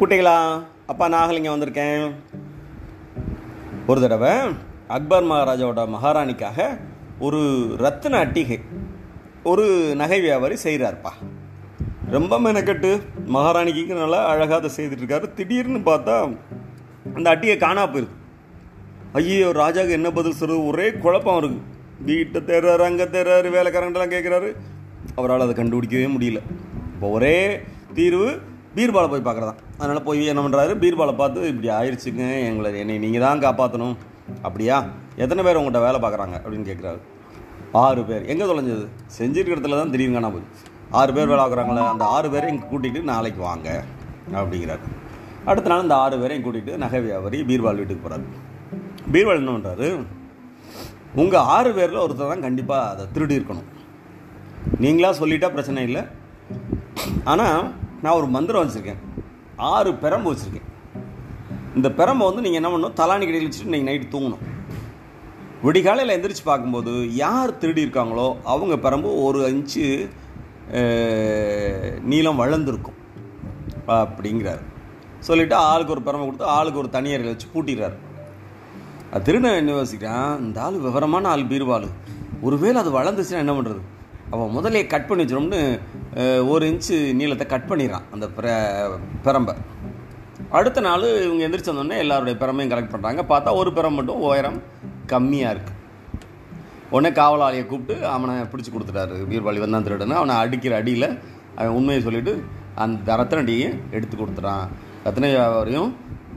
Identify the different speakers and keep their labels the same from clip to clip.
Speaker 1: குட்டிகளா? அப்பா நாகலிங்கம் வந்திருக்கேன். ஒரு தடவை அக்பர் மகாராஜாவோட மகாராணிக்காக ஒரு ரத்தின அட்டிகை ஒரு நகை வியாபாரி செய்கிறாருப்பா ரொம்ப மெனக்கட்டு மகாராணிக்கு நல்லா அழகாக அதை செய்துட்டு இருக்காரு திடீர்னு பார்த்தா அந்த அட்டிகை காணா போயிருக்கு. ஐயோ ராஜாவுக்கு என்ன பதில் சொல்கிறது ஒரே குழப்பம் இருக்கு. வீட்டை தேர்றாரு அங்கே தேர்றாரு வேலைக்காரங்கெல்லாம் கேட்குறாரு அவரால் அதை கண்டுபிடிக்கவே முடியல. இப்போ ஒரே தீர்வு பீர்பாலை போய் பார்க்குறதான். அதனால் போய் என்ன பண்ணுறாரு பீர்பாலை பார்த்து இப்படி ஆயிடுச்சுங்க எங்களை என்னை நீங்கள் தான் காப்பாற்றணும் அப்படியா? எத்தனை பேர் உங்கள்கிட்ட வேலை பார்க்குறாங்க? அப்படின்னு கேட்குறாரு ஆறு பேர். எங்கே தொலைஞ்சது? செஞ்சிருக்கிற இடத்துல தான் திடீர்னு காணாம போச்சு. ஆறு பேர் வேலை பார்க்குறாங்களே அந்த ஆறு பேரை இங்கே கூட்டிகிட்டு நாளைக்கு வாங்க அப்படிங்கிறாரு. அடுத்த நாள் இந்த ஆறு பேரையும் கூட்டிகிட்டு நகை வியாபாரி பீர்பால் வீட்டுக்கு போகிறாரு பீர்பால் என்ன பண்ணுறாரு உங்கள் ஆறு பேரில் ஒருத்தர் தான் கண்டிப்பாக அதை திருடி இருக்கணும். நீங்களாக சொல்லிட்டா பிரச்சனை இல்லை. ஆனால் நான் ஒரு மந்திரம் வச்சுருக்கேன். ஆறு பெரம்பு வச்சுருக்கேன். இந்த பெரம்பை வந்து நீங்கள் என்ன பண்ணணும்? தலானி கடையில் வச்சுட்டு நீங்கள் நைட்டு தூங்கணும். விடிகாலையில் எந்திரிச்சு பார்க்கும்போது யார் திருடி இருக்காங்களோ அவங்க பெரம்பு ஒரு இன்ச்சு நீளம் வளர்ந்துருக்கும். அப்படிங்கிறாரு. சொல்லிவிட்டு ஆளுக்கு ஒரு பெரம்பை கொடுத்து ஆளுக்கு ஒரு தனியறையில் வச்சு பூட்டிடுறாரு. அது திருட என்ன யோசிக்கிறான் இந்த ஆள் விவரமான ஆள் பீர்வாள் ஒருவேளை அது வளர்ந்துச்சுன்னா என்ன பண்ணுறது அவன் முதலே கட் பண்ணி வச்சிடும்னு ஒரு இன்ச்சு நீளத்தை கட் பண்ணிடுறான் அந்த பிர பிரம்பை. அடுத்த நாள் இவங்க எந்திரிச்சு வந்தோடனே எல்லாருடைய பிரமையும் கலெக்ட் பண்ணுறாங்க பார்த்தா ஒரு பெரம் மட்டும் உயரம் கம்மியாக இருக்குது உடனே காவலாளியை கூப்பிட்டு அவனை பிடிச்சி கொடுத்துட்டாரு. பீர்பாலி வந்தான் திருடுன்னு அவனை அடிக்கிற அடியில் அவன் உண்மையை சொல்லிவிட்டு அந்த ரத்தன எடுத்து கொடுத்துட்டான். ரத்தன வியாபாரியும்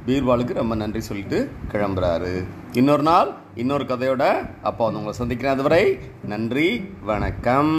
Speaker 1: பீர்பாலுக்கு ரொம்ப நன்றி சொல்லிட்டு கிளம்புறாரு. இன்னொரு நாள் இன்னொரு கதையோட அப்போ வந்து உங்களை சந்திக்கிறேன். அதுவரை நன்றி வணக்கம்.